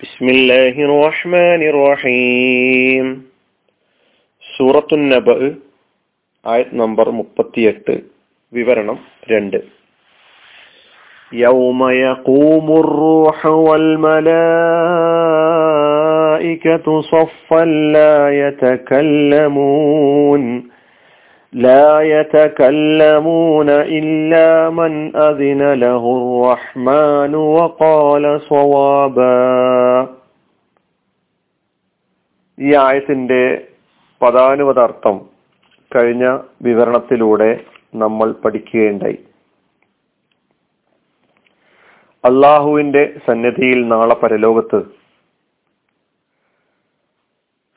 بسم الله الرحمن الرحيم സൂറത്തു നബ ആയത് നമ്പർ മുപ്പത്തിയെട്ട് വിവരണം രണ്ട് يوم يقوم الروح والملائكة صفا لا يتكلمون لا يتكلمون إلا من أذن له الرحمن وقال صوابا ഈ ആയത്തിന്റെ പദാനുപതാർത്ഥം കഴിഞ്ഞ വിവരണത്തിലൂടെ നമ്മൾ പഠിക്കുകയുണ്ടായി അള്ളാഹുവിന്റെ സന്നിധിയിൽ നാളെ പരലോകത്ത്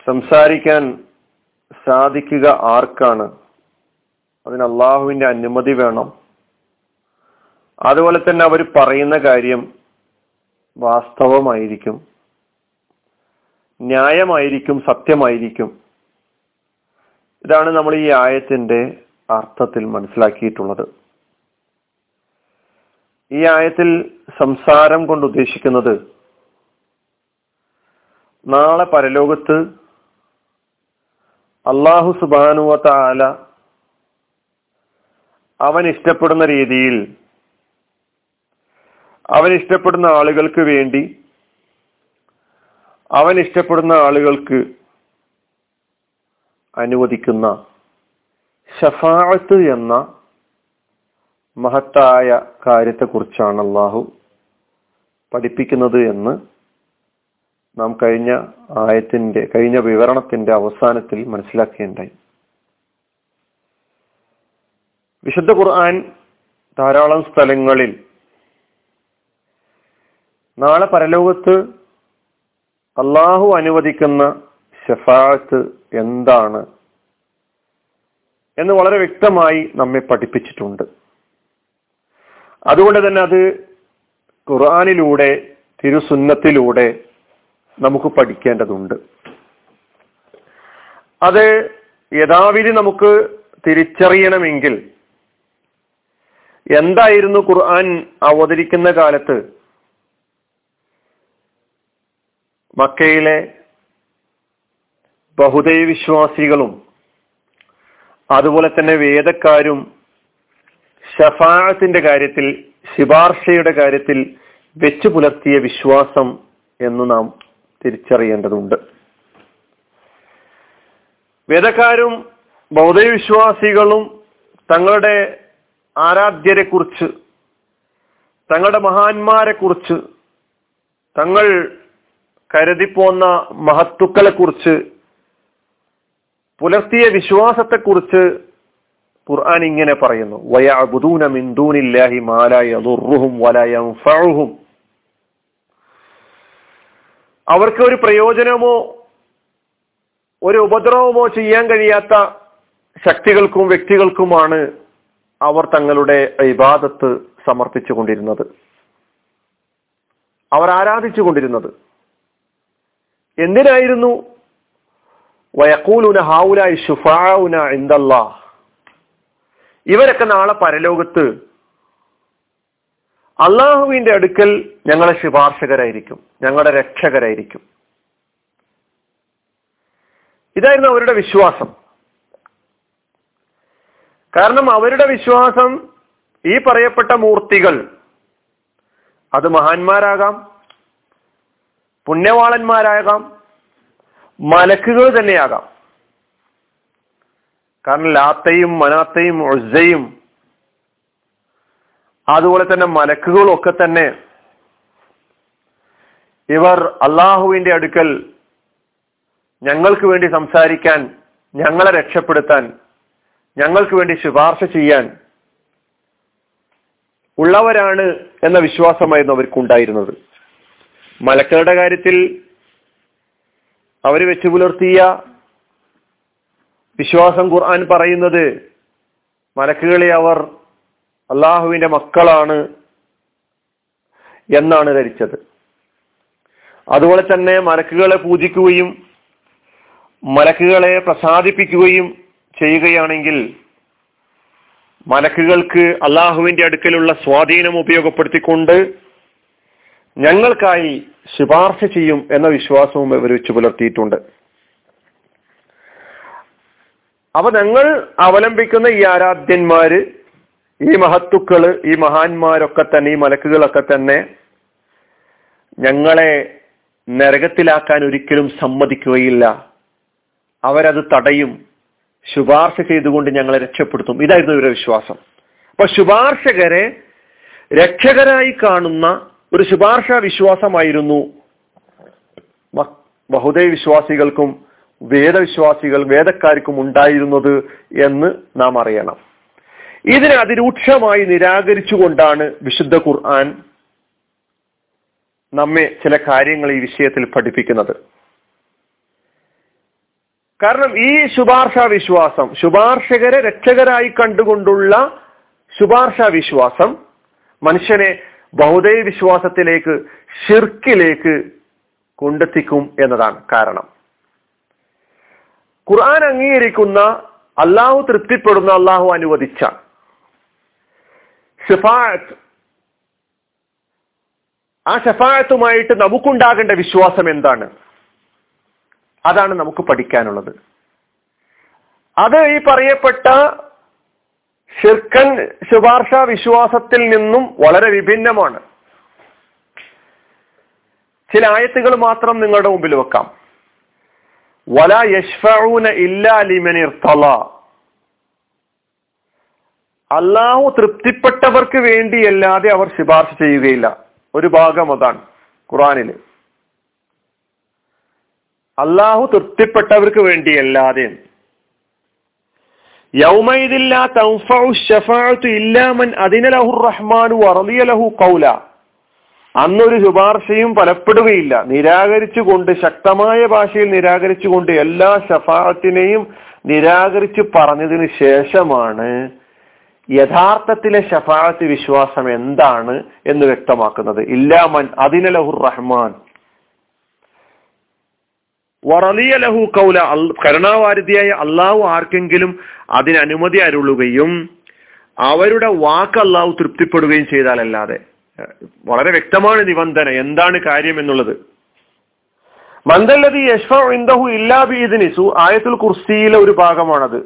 സംസാരിക്കാൻ സാധിക്കുക ആർക്കാണ് അതിന് അള്ളാഹുവിന്റെ അനുമതി വേണം. അതുപോലെ തന്നെ അവർ പറയുന്ന കാര്യം വാസ്തവമായിരിക്കും. ന്യായമായിരിക്കും സത്യമായിരിക്കും. ഇതാണ് നമ്മൾ ഈ ആയത്തിന്റെ അർത്ഥത്തിൽ മനസ്സിലാക്കിയിട്ടുള്ളത്. ഈ ആയത്തിൽ സംസാരം കൊണ്ട് ഉദ്ദേശിക്കുന്നത് നാളെ പരലോകത്ത് അള്ളാഹു സുബാനുവത്ത ആല അവൻ ഇഷ്ടപ്പെടുന്ന രീതിയിൽ അവൻ ഇഷ്ടപ്പെടുന്ന ആളുകൾക്ക് വേണ്ടി അവൻ ഇഷ്ടപ്പെടുന്ന ആളുകൾക്ക് അനുവദിക്കുന്ന ഷഫാഅത്ത് എന്ന മഹത്തായ കാര്യത്തെക്കുറിച്ചാണ് അള്ളാഹു പഠിപ്പിക്കുന്നത് എന്ന് നാം കഴിഞ്ഞ ആയത്തിന്റെ കഴിഞ്ഞ വിവരണത്തിന്റെ അവസാനത്തിൽ മനസ്സിലാക്കുകയുണ്ടായി വിശുദ്ധ ഖുർആൻ ധാരാളം സ്ഥലങ്ങളിൽ നാളെ പരലോകത്ത് അള്ളാഹു അനുവദിക്കുന്ന ഷഫാത്ത് എന്താണ് എന്ന് വളരെ വ്യക്തമായി നമ്മെ പഠിപ്പിച്ചിട്ടുണ്ട്. അതുകൊണ്ട് തന്നെ അത് ഖുർആാനിലൂടെ തിരുസുന്നത്തിലൂടെ നമുക്ക് പഠിക്കേണ്ടതുണ്ട്. അത് യഥാവിധി നമുക്ക് തിരിച്ചറിയണമെങ്കിൽ എന്തായിരുന്നു ഖുർആൻ അവതരിക്കുന്ന കാലത്ത്? മക്കയിലെ ബഹുദൈവ വിശ്വാസികളും അതുപോലെ തന്നെ വേദക്കാരും ഷഫാഅത്തിന്റെ കാര്യത്തിൽ ശിപാർശയുടെ കാര്യത്തിൽ വെച്ചു പുലർത്തിയ വിശ്വാസം എന്ന് നാം തിരിച്ചറിയേണ്ടതുണ്ട്. വേദക്കാരും ബൗദ്ധ വിശ്വാസികളും തങ്ങളുടെ ആരാധ്യരെ കുറിച്ച് തങ്ങളുടെ മഹാന്മാരെ കുറിച്ച് തങ്ങൾ കരുതിപ്പോന്ന മഹത്തുക്കളെ കുറിച്ച് പുലർത്തിയ വിശ്വാസത്തെക്കുറിച്ച് ഖുർആൻ ഇങ്ങനെ പറയുന്നു. വയഅബുദൂന മിൻ ദൂനില്ലാഹി മാ ലാ വലാ അവർക്ക് ഒരു പ്രയോജനമോ ഒരു ഉപദ്രവമോ ചെയ്യാൻ കഴിയാത്ത ശക്തികൾക്കും വ്യക്തികൾക്കുമാണ് അവർ തങ്ങളുടെ ഇബാദത്ത് സമർപ്പിച്ചു കൊണ്ടിരുന്നത് അവർ ആരാധിച്ചു കൊണ്ടിരുന്നത് എന്തിനായിരുന്നു? വയക്കൂലുന ഹാവുലായി ഷുഫാവുന എന്തല്ലാ ഇവരൊക്കെ നാളെ പരലോകത്ത് അള്ളാഹുവിന്റെ അടുക്കൽ ഞങ്ങളെ ശുപാർശകരായിരിക്കും ഞങ്ങളുടെ രക്ഷകരായിരിക്കും. ഇതായിരുന്നു അവരുടെ വിശ്വാസം. കാരണം അവരുടെ വിശ്വാസം ഈ പറയപ്പെട്ട മൂർത്തികൾ അത് മഹാന്മാരാകാം പുണ്യവാളന്മാരാകാം മലക്കുകൾ തന്നെയാകാം. കാരണം ലാത്തയും മനാത്തയും ഒസയും അതുപോലെ തന്നെ മലക്കുകളൊക്കെ തന്നെ ഇവർ അള്ളാഹുവിന്റെ അടുക്കൽ ഞങ്ങൾക്ക് വേണ്ടി സംസാരിക്കാൻ ഞങ്ങളെ രക്ഷപ്പെടുത്താൻ ഞങ്ങൾക്ക് വേണ്ടി ശുപാർശ ചെയ്യാൻ ഉള്ളവരാണ് എന്ന വിശ്വാസമായിരുന്നു അവർക്കുണ്ടായിരുന്നത്. മലക്കളുടെ കാര്യത്തിൽ അവർ വെച്ചു പുലർത്തിയ വിശ്വാസം ഖുർആൻ പറയുന്നത് മലക്കുകളെ അവർ അള്ളാഹുവിന്റെ മക്കളാണ് എന്നാണ് ധരിച്ചത്. അതുപോലെ തന്നെ മലക്കുകളെ പൂജിക്കുകയും മലക്കുകളെ പ്രസാദിപ്പിക്കുകയും ചെയ്യുകയാണെങ്കിൽ മലക്കുകൾക്ക് അള്ളാഹുവിന്റെ അടുക്കലുള്ള സ്വാധീനം ഉപയോഗപ്പെടുത്തിക്കൊണ്ട് ഞങ്ങൾക്കായി ശുപാർശ ചെയ്യും എന്ന വിശ്വാസവും ഇവർ വെച്ച് പുലർത്തിയിട്ടുണ്ട്. അപ്പൊ ഞങ്ങൾ അവലംബിക്കുന്ന ഈ ആരാധ്യന്മാര് ഈ മഹത്തുക്കൾ ഈ മഹാന്മാരൊക്കെ തന്നെ ഈ മലക്കുകളൊക്കെ തന്നെ ഞങ്ങളെ നരകത്തിലാക്കാൻ ഒരിക്കലും സമ്മതിക്കുകയില്ല. അവരത് തടയും. ശുപാർശ ചെയ്തുകൊണ്ട് ഞങ്ങളെ രക്ഷപ്പെടുത്തും. ഇതായിരുന്നു ഇവരുടെ വിശ്വാസം. അപ്പൊ ശുപാർശകരെ രക്ഷകരായി കാണുന്ന ഒരു ശുപാർശ വിശ്വാസമായിരുന്നു ബഹുദൈ വിശ്വാസികൾക്കും വേദവിശ്വാസികൾ വേദക്കാർക്കും ഉണ്ടായിരുന്നത് എന്ന് നാം അറിയണം. ഇതിനെ അതിരൂക്ഷമായി നിരാകരിച്ചുകൊണ്ടാണ് വിശുദ്ധ ഖുർആൻ നമ്മെ ചില കാര്യങ്ങൾ ഈ വിഷയത്തിൽ പഠിപ്പിക്കുന്നത്. കാരണം ഈ ശുപാർശ വിശ്വാസം ശുപാർശകരെ രക്ഷകരായി കണ്ടുകൊണ്ടുള്ള ശുപാർശ വിശ്വാസം മനുഷ്യനെ ബഹുദൈവ വിശ്വാസത്തിലേക്ക് ഷിർക്കിലേക്ക് കൊണ്ടെത്തിക്കും എന്നതാണ് കാരണം. ഖുർആൻ അംഗീകരിക്കുന്ന അള്ളാഹു തൃപ്തിപ്പെടുന്ന അള്ളാഹു അനുവദിച്ച ഷഫായത്ത് ആ ഷഫായത്തുമായിട്ട് നമുക്കുണ്ടാകേണ്ട വിശ്വാസം എന്താണ്? അതാണ് നമുക്ക് പഠിക്കാനുള്ളത്. അത് ഈ പറയപ്പെട്ട ഷിർക്കൻ ശുപാർശ വിശ്വാസത്തിൽ നിന്നും വളരെ വിഭിന്നമാണ്. ചില ആയത്തുകൾ മാത്രം നിങ്ങളുടെ മുമ്പിൽ വെക്കാം. വല യഷ്ഫൂന ഇല്ലാ ലിമൻ ഇർത്തല. അള്ളാഹു തൃപ്തിപ്പെട്ടവർക്ക് വേണ്ടിയല്ലാതെ അവർ ശുപാർശ ചെയ്യുകയില്ല. ഒരു ഭാഗം അതാണ് ഖുറാനിൽ അള്ളാഹു തൃപ്തിപ്പെട്ടവർക്ക് വേണ്ടിയല്ലാതെ. അന്നൊരു ശുപാർശയും ഫലപ്പെടുകയില്ല. നിരാകരിച്ചുകൊണ്ട് ശക്തമായ ഭാഷയിൽ നിരാകരിച്ചുകൊണ്ട് എല്ലാ ഷഫാഅത്തിനെയും നിരാകരിച്ച് പറഞ്ഞതിന് ശേഷമാണ് യഥാർത്ഥത്തിലെ ഷഫാഅത്ത് വിശ്വാസം എന്താണ് എന്ന് വ്യക്തമാക്കുന്നത്. ഇല്ലാമൻ അദിന ലഹു റഹ്മാൻ. വറലിയ ലഹു കൗല. കരുണാവാരിധിയായ അള്ളാഹു ആർക്കെങ്കിലും അതിന് അനുമതി അരുളുകയും അവരുടെ വാക്ക് അള്ളാഹു തൃപ്തിപ്പെടുകയും ചെയ്താലല്ലാതെ. വളരെ വ്യക്തമാണ് നിബന്ധന. എന്താണ് കാര്യം എന്നുള്ളത്. മന്ദല്ലതി ഇന്ദഹു ഇല്ലാ ബീദിനിസു ആയത്തുൽ കുർസിയിലെ ഒരു ഭാഗമാണത്.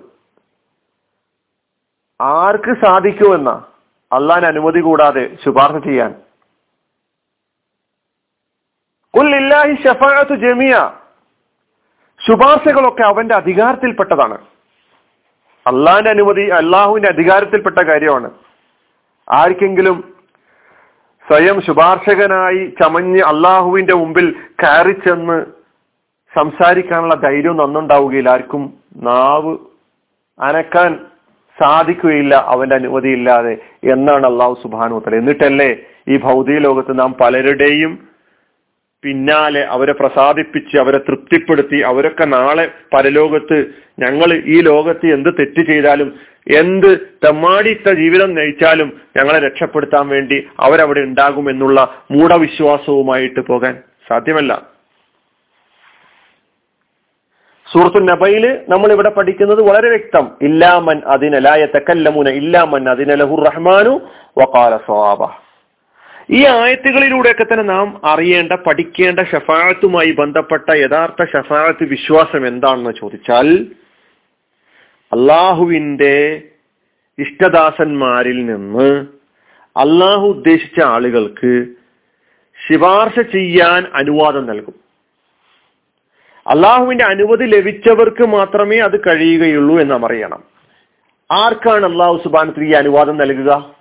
ആർക്ക് സാധിക്കുമെന്ന അള്ളാൻ അനുമതി കൂടാതെ ശുപാർശ ചെയ്യാൻ. കുല്ലില്ലാഹി ഷഫാഅത്തു ജമിയ ശുപാർശകളൊക്കെ അവന്റെ അധികാരത്തിൽപ്പെട്ടതാണ്. അള്ളാഹിന്റെ അനുമതി അള്ളാഹുവിന്റെ അധികാരത്തിൽപ്പെട്ട കാര്യമാണ്. ആർക്കെങ്കിലും സ്വയം ശുപാർശകനായി ചമഞ്ഞ് അള്ളാഹുവിന്റെ മുമ്പിൽ കയറി ചെന്ന് സംസാരിക്കാനുള്ള ധൈര്യം നന്നുണ്ടാവുകയില്ല. ആർക്കും നാവ് അനക്കാൻ സാധിക്കുകയില്ല അവന്റെ അനുമതി ഇല്ലാതെ എന്നാണ് അള്ളാഹു സുബാനുത്തല എന്നിട്ടല്ലേ ഈ ഭൗതിക ലോകത്ത് നാം പലരുടെയും പിന്നാലെ അവരെ പ്രസാദിപ്പിച്ച് അവരെ തൃപ്തിപ്പെടുത്തി അവരൊക്കെ നാളെ പരലോകത്ത് ഞങ്ങൾ ഈ ലോകത്ത് എന്ത് തെറ്റ് ചെയ്താലും എന്ത് തെമ്മാടിത്ത ജീവിതം നയിച്ചാലും ഞങ്ങളെ രക്ഷപ്പെടുത്താൻ വേണ്ടി അവരവിടെ ഉണ്ടാകും എന്നുള്ള മൂഢവിശ്വാസവുമായിട്ട് പോകാൻ സാധ്യമല്ല. സൂറത്തു നബയിൽ നമ്മൾ ഇവിടെ പഠിക്കുന്നത് വളരെ വ്യക്തം. ഇല്ലാമൻ അതിനലായ തെക്കല്ലമുന ഇല്ലാമൻ അതിനലഹു റഹ്മാനു വക്കാല സ്വാബ. ഈ ആയത്തുകളിലൂടെയൊക്കെ തന്നെ നാം അറിയേണ്ട പഠിക്കേണ്ട ഷഫാഴത്തുമായി ബന്ധപ്പെട്ട യഥാർത്ഥ ഷഫാഴത്ത് വിശ്വാസം എന്താണെന്ന് ചോദിച്ചാൽ അള്ളാഹുവിന്റെ ഇഷ്ടദാസന്മാരിൽ നിന്ന് അള്ളാഹു ഉദ്ദേശിച്ച ആളുകൾക്ക് ശിപാർശ ചെയ്യാൻ അനുവാദം നൽകും. അള്ളാഹുവിന്റെ അനുമതി ലഭിച്ചവർക്ക് മാത്രമേ അത് കഴിയുകയുള്ളൂ എന്ന് അറിയണം. ആർക്കാണ് അള്ളാഹു സുബാനത്തിന് ഈ അനുവാദം നൽകുക?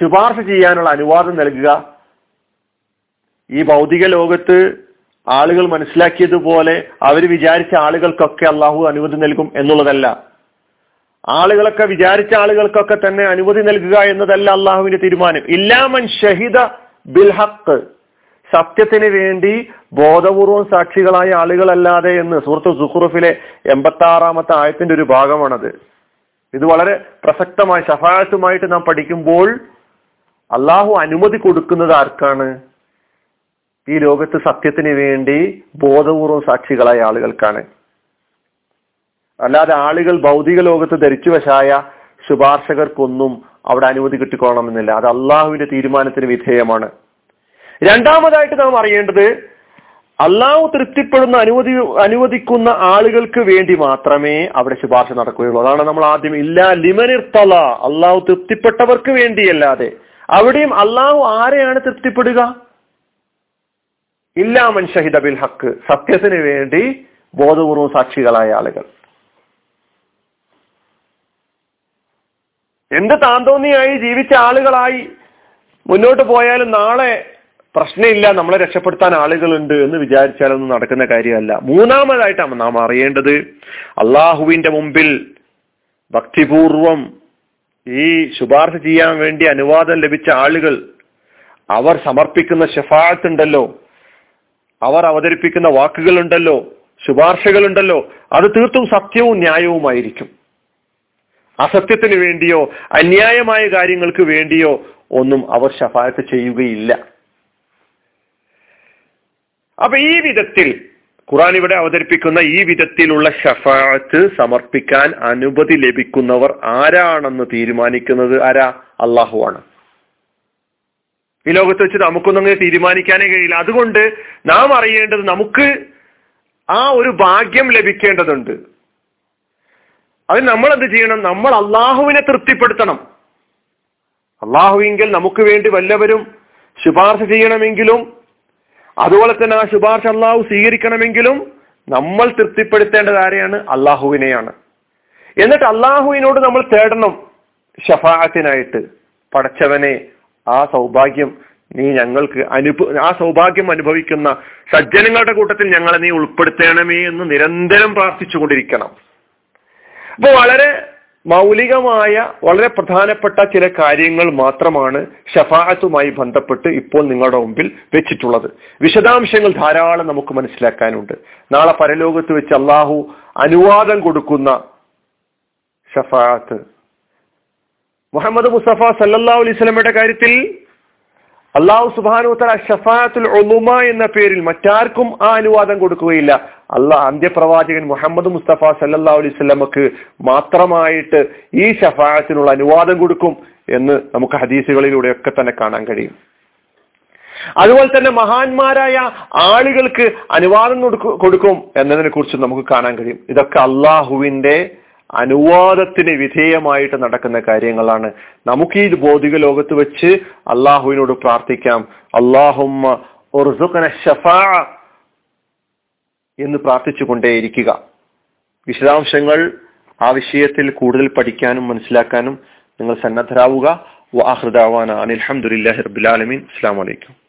ശുപാർശ ചെയ്യാനുള്ള അനുവാദം നൽകുക. ഈ ഭൗതിക ലോകത്ത് ആളുകൾ മനസ്സിലാക്കിയതുപോലെ അവർ വിചാരിച്ച ആളുകൾക്കൊക്കെ അള്ളാഹു അനുമതി നൽകും എന്നുള്ളതല്ല. ആളുകളൊക്കെ വിചാരിച്ച ആളുകൾക്കൊക്കെ തന്നെ അനുമതി നൽകുക എന്നതല്ല അള്ളാഹുവിന്റെ തീരുമാനം. ഇല്ലാമൻ ഷഹിദ ബിൽഹക്ക് സത്യത്തിന് വേണ്ടി ബോധപൂർവം സാക്ഷികളായ ആളുകളല്ലാതെ എന്ന് സുഹൃത്ത് സുഹുറുഫിലെ എൺപത്തി ആറാമത്തെ ആയത്തിന്റെ ഒരു ഭാഗമാണത്. ഇത് വളരെ പ്രസക്തമായ സഹായത്തുമായിട്ട് നാം പഠിക്കുമ്പോൾ അള്ളാഹു അനുമതി കൊടുക്കുന്നത് ആർക്കാണ്? ഈ ലോകത്ത് സത്യത്തിന് വേണ്ടി ബോധപൂർവം സാക്ഷികളായ ആളുകൾക്കാണ്. അല്ലാതെ ആളുകൾ ഭൗതിക ലോകത്ത് ധരിച്ചു വശായ ശുപാർശകർക്കൊന്നും അവിടെ അനുമതി കിട്ടിക്കോണമെന്നില്ല അത് അള്ളാഹുവിന്റെ തീരുമാനത്തിന് വിധേയമാണ്. രണ്ടാമതായിട്ട് നാം അറിയേണ്ടത് അള്ളാഹു തൃപ്തിപ്പെടുന്ന അനുവദി അനുവദിക്കുന്ന ആളുകൾക്ക് വേണ്ടി മാത്രമേ അവിടെ ശുപാർശ നടക്കുകയുള്ളൂ. അതാണ് നമ്മൾ ആദ്യം ഇല്ല ലിമനിർത്തല. അള്ളാഹു തൃപ്തിപ്പെട്ടവർക്ക് വേണ്ടിയല്ലാതെ. അവിടെയും അള്ളാഹു ആരെയാണ് തൃപ്തിപ്പെടുക? ഇല്ലാമൻ ഷഹിദ ബിൽ ഹക്ക്. സത്യത്തിന് വേണ്ടി ബോധപൂർവം സാക്ഷികളായ ആളുകൾ. എന്ത് താന്തോന്നിയായി ജീവിച്ച ആളുകളായി മുന്നോട്ട് പോയാലും നാളെ പ്രശ്നമില്ല നമ്മളെ രക്ഷപ്പെടുത്താൻ ആളുകളുണ്ട് എന്ന് വിചാരിച്ചാലൊന്നും നടക്കുന്ന കാര്യമല്ല. മൂന്നാമതായിട്ടാണ് നാം അറിയേണ്ടത്. അള്ളാഹുവിന്റെ മുമ്പിൽ ഭക്തിപൂർവം ഈ ശുപാർശ ചെയ്യാൻ വേണ്ടി അനുവാദം ലഭിച്ച ആളുകൾ അവർ സമർപ്പിക്കുന്ന ഷഫാഴത്ത് ഉണ്ടല്ലോ അവർ അവതരിപ്പിക്കുന്ന ശുപാർശകൾ ഉണ്ടല്ലോ അത് തീർത്തും സത്യവും ന്യായവുമായിരിക്കും. അസത്യത്തിന് വേണ്ടിയോ അന്യായമായ കാര്യങ്ങൾക്ക് വേണ്ടിയോ ഒന്നും അവർ ശഫായത്ത് ചെയ്യുകയില്ല. അപ്പൊ ഈ വിധത്തിൽ ഖുറാൻ ഇവിടെ അവതരിപ്പിക്കുന്ന ഈ വിധത്തിലുള്ള ഷഫാത്ത് സമർപ്പിക്കാൻ അനുമതി ലഭിക്കുന്നവർ ആരാണെന്ന് തീരുമാനിക്കുന്നത് ആരാ? അള്ളാഹു ആണ് ഈ ലോകത്ത് വെച്ച് നമുക്കൊന്നും അങ്ങനെ തീരുമാനിക്കാനേ കഴിയില്ല. അതുകൊണ്ട് നാം അറിയേണ്ടത് നമുക്ക് ആ ഒരു ഭാഗ്യം ലഭിക്കേണ്ടതുണ്ട്. അതിന് നമ്മൾ എന്ത് ചെയ്യണം? നമ്മൾ അള്ളാഹുവിനെ തൃപ്തിപ്പെടുത്തണം. അള്ളാഹുവിങ്കിൽ നമുക്ക് വേണ്ടി വല്ലവരും ശുപാർശ ചെയ്യണമെങ്കിലും അതുപോലെ തന്നെ ആ ശുപാർശ അള്ളാഹു സ്വീകരിക്കണമെങ്കിലും നമ്മൾ തൃപ്തിപ്പെടുത്തേണ്ടത് ആരെയാണ്? അള്ളാഹുവിനെയാണ് എന്നിട്ട് അള്ളാഹുവിനോട് നമ്മൾ തേടണം ഷഫാഅത്തിനായിട്ട്. പടച്ചവനെ ആ സൗഭാഗ്യം നീ ഞങ്ങൾക്ക് അനുഭവ ആ സൗഭാഗ്യം അനുഭവിക്കുന്ന സജ്ജനങ്ങളുടെ കൂട്ടത്തിൽ ഞങ്ങളെ നീ ഉൾപ്പെടുത്തണമേ എന്ന് നിരന്തരം പ്രാർത്ഥിച്ചുകൊണ്ടിരിക്കണം. അപ്പൊ വളരെ മൗലികമായ വളരെ പ്രധാനപ്പെട്ട ചില കാര്യങ്ങൾ മാത്രമാണ് ഷഫാഅത്തുമായി ബന്ധപ്പെട്ട് ഇപ്പോൾ നിങ്ങളുടെ മുമ്പിൽ വെച്ചിട്ടുള്ളത്. വിശദാംശങ്ങൾ ധാരാളം നമുക്ക് മനസ്സിലാക്കാനുണ്ട്. നാളെ പരലോകത്ത് വെച്ച് അള്ളാഹു അനുവാദം കൊടുക്കുന്ന ഷഫാഅത്ത്. മുഹമ്മദ് മുസഫ സല്ലല്ലാഹു അലൈഹി സ്വലമയുടെ കാര്യത്തിൽ അള്ളാഹു സുബാനുത്തല ഷഫാത്തുൽ ഒളുമ എന്ന പേരിൽ മറ്റാർക്കും ആ അനുവാദം കൊടുക്കുകയില്ല. അള്ളാഹ് അന്ത്യപ്രവാചകൻ മുഹമ്മദ് മുസ്തഫ സല്ലാ അലൈഹി സ്വലമക്ക് മാത്രമായിട്ട് ഈ ഷഫായത്തിനുള്ള അനുവാദം കൊടുക്കും എന്ന് നമുക്ക് ഹദീസുകളിലൂടെയൊക്കെ തന്നെ കാണാൻ കഴിയും. അതുപോലെ തന്നെ മഹാന്മാരായ ആളുകൾക്ക് അനുവാദം കൊടുക്കും എന്നതിനെ കുറിച്ച് നമുക്ക് കാണാൻ കഴിയും. ഇതൊക്കെ അള്ളാഹുവിന്റെ അനുവാദത്തിന് വിധേയമായിട്ട് നടക്കുന്ന കാര്യങ്ങളാണ്. നമുക്ക് ഈ ഭൗതിക ലോകത്ത് വെച്ച് അള്ളാഹുവിനോട് പ്രാർത്ഥിക്കാം. അള്ളാഹുമ്മ എന്ന് പ്രാർത്ഥിച്ചുകൊണ്ടേയിരിക്കുക. വിശദാംശങ്ങൾ ആ വിഷയത്തിൽ കൂടുതൽ പഠിക്കാനും മനസ്സിലാക്കാനും നിങ്ങൾ സന്നദ്ധരാവുക. വാഹൃദാവാന അനിൽഹമുല്ലാഹി റബുലാലമീൻ അസ്സാം വലൈക്കും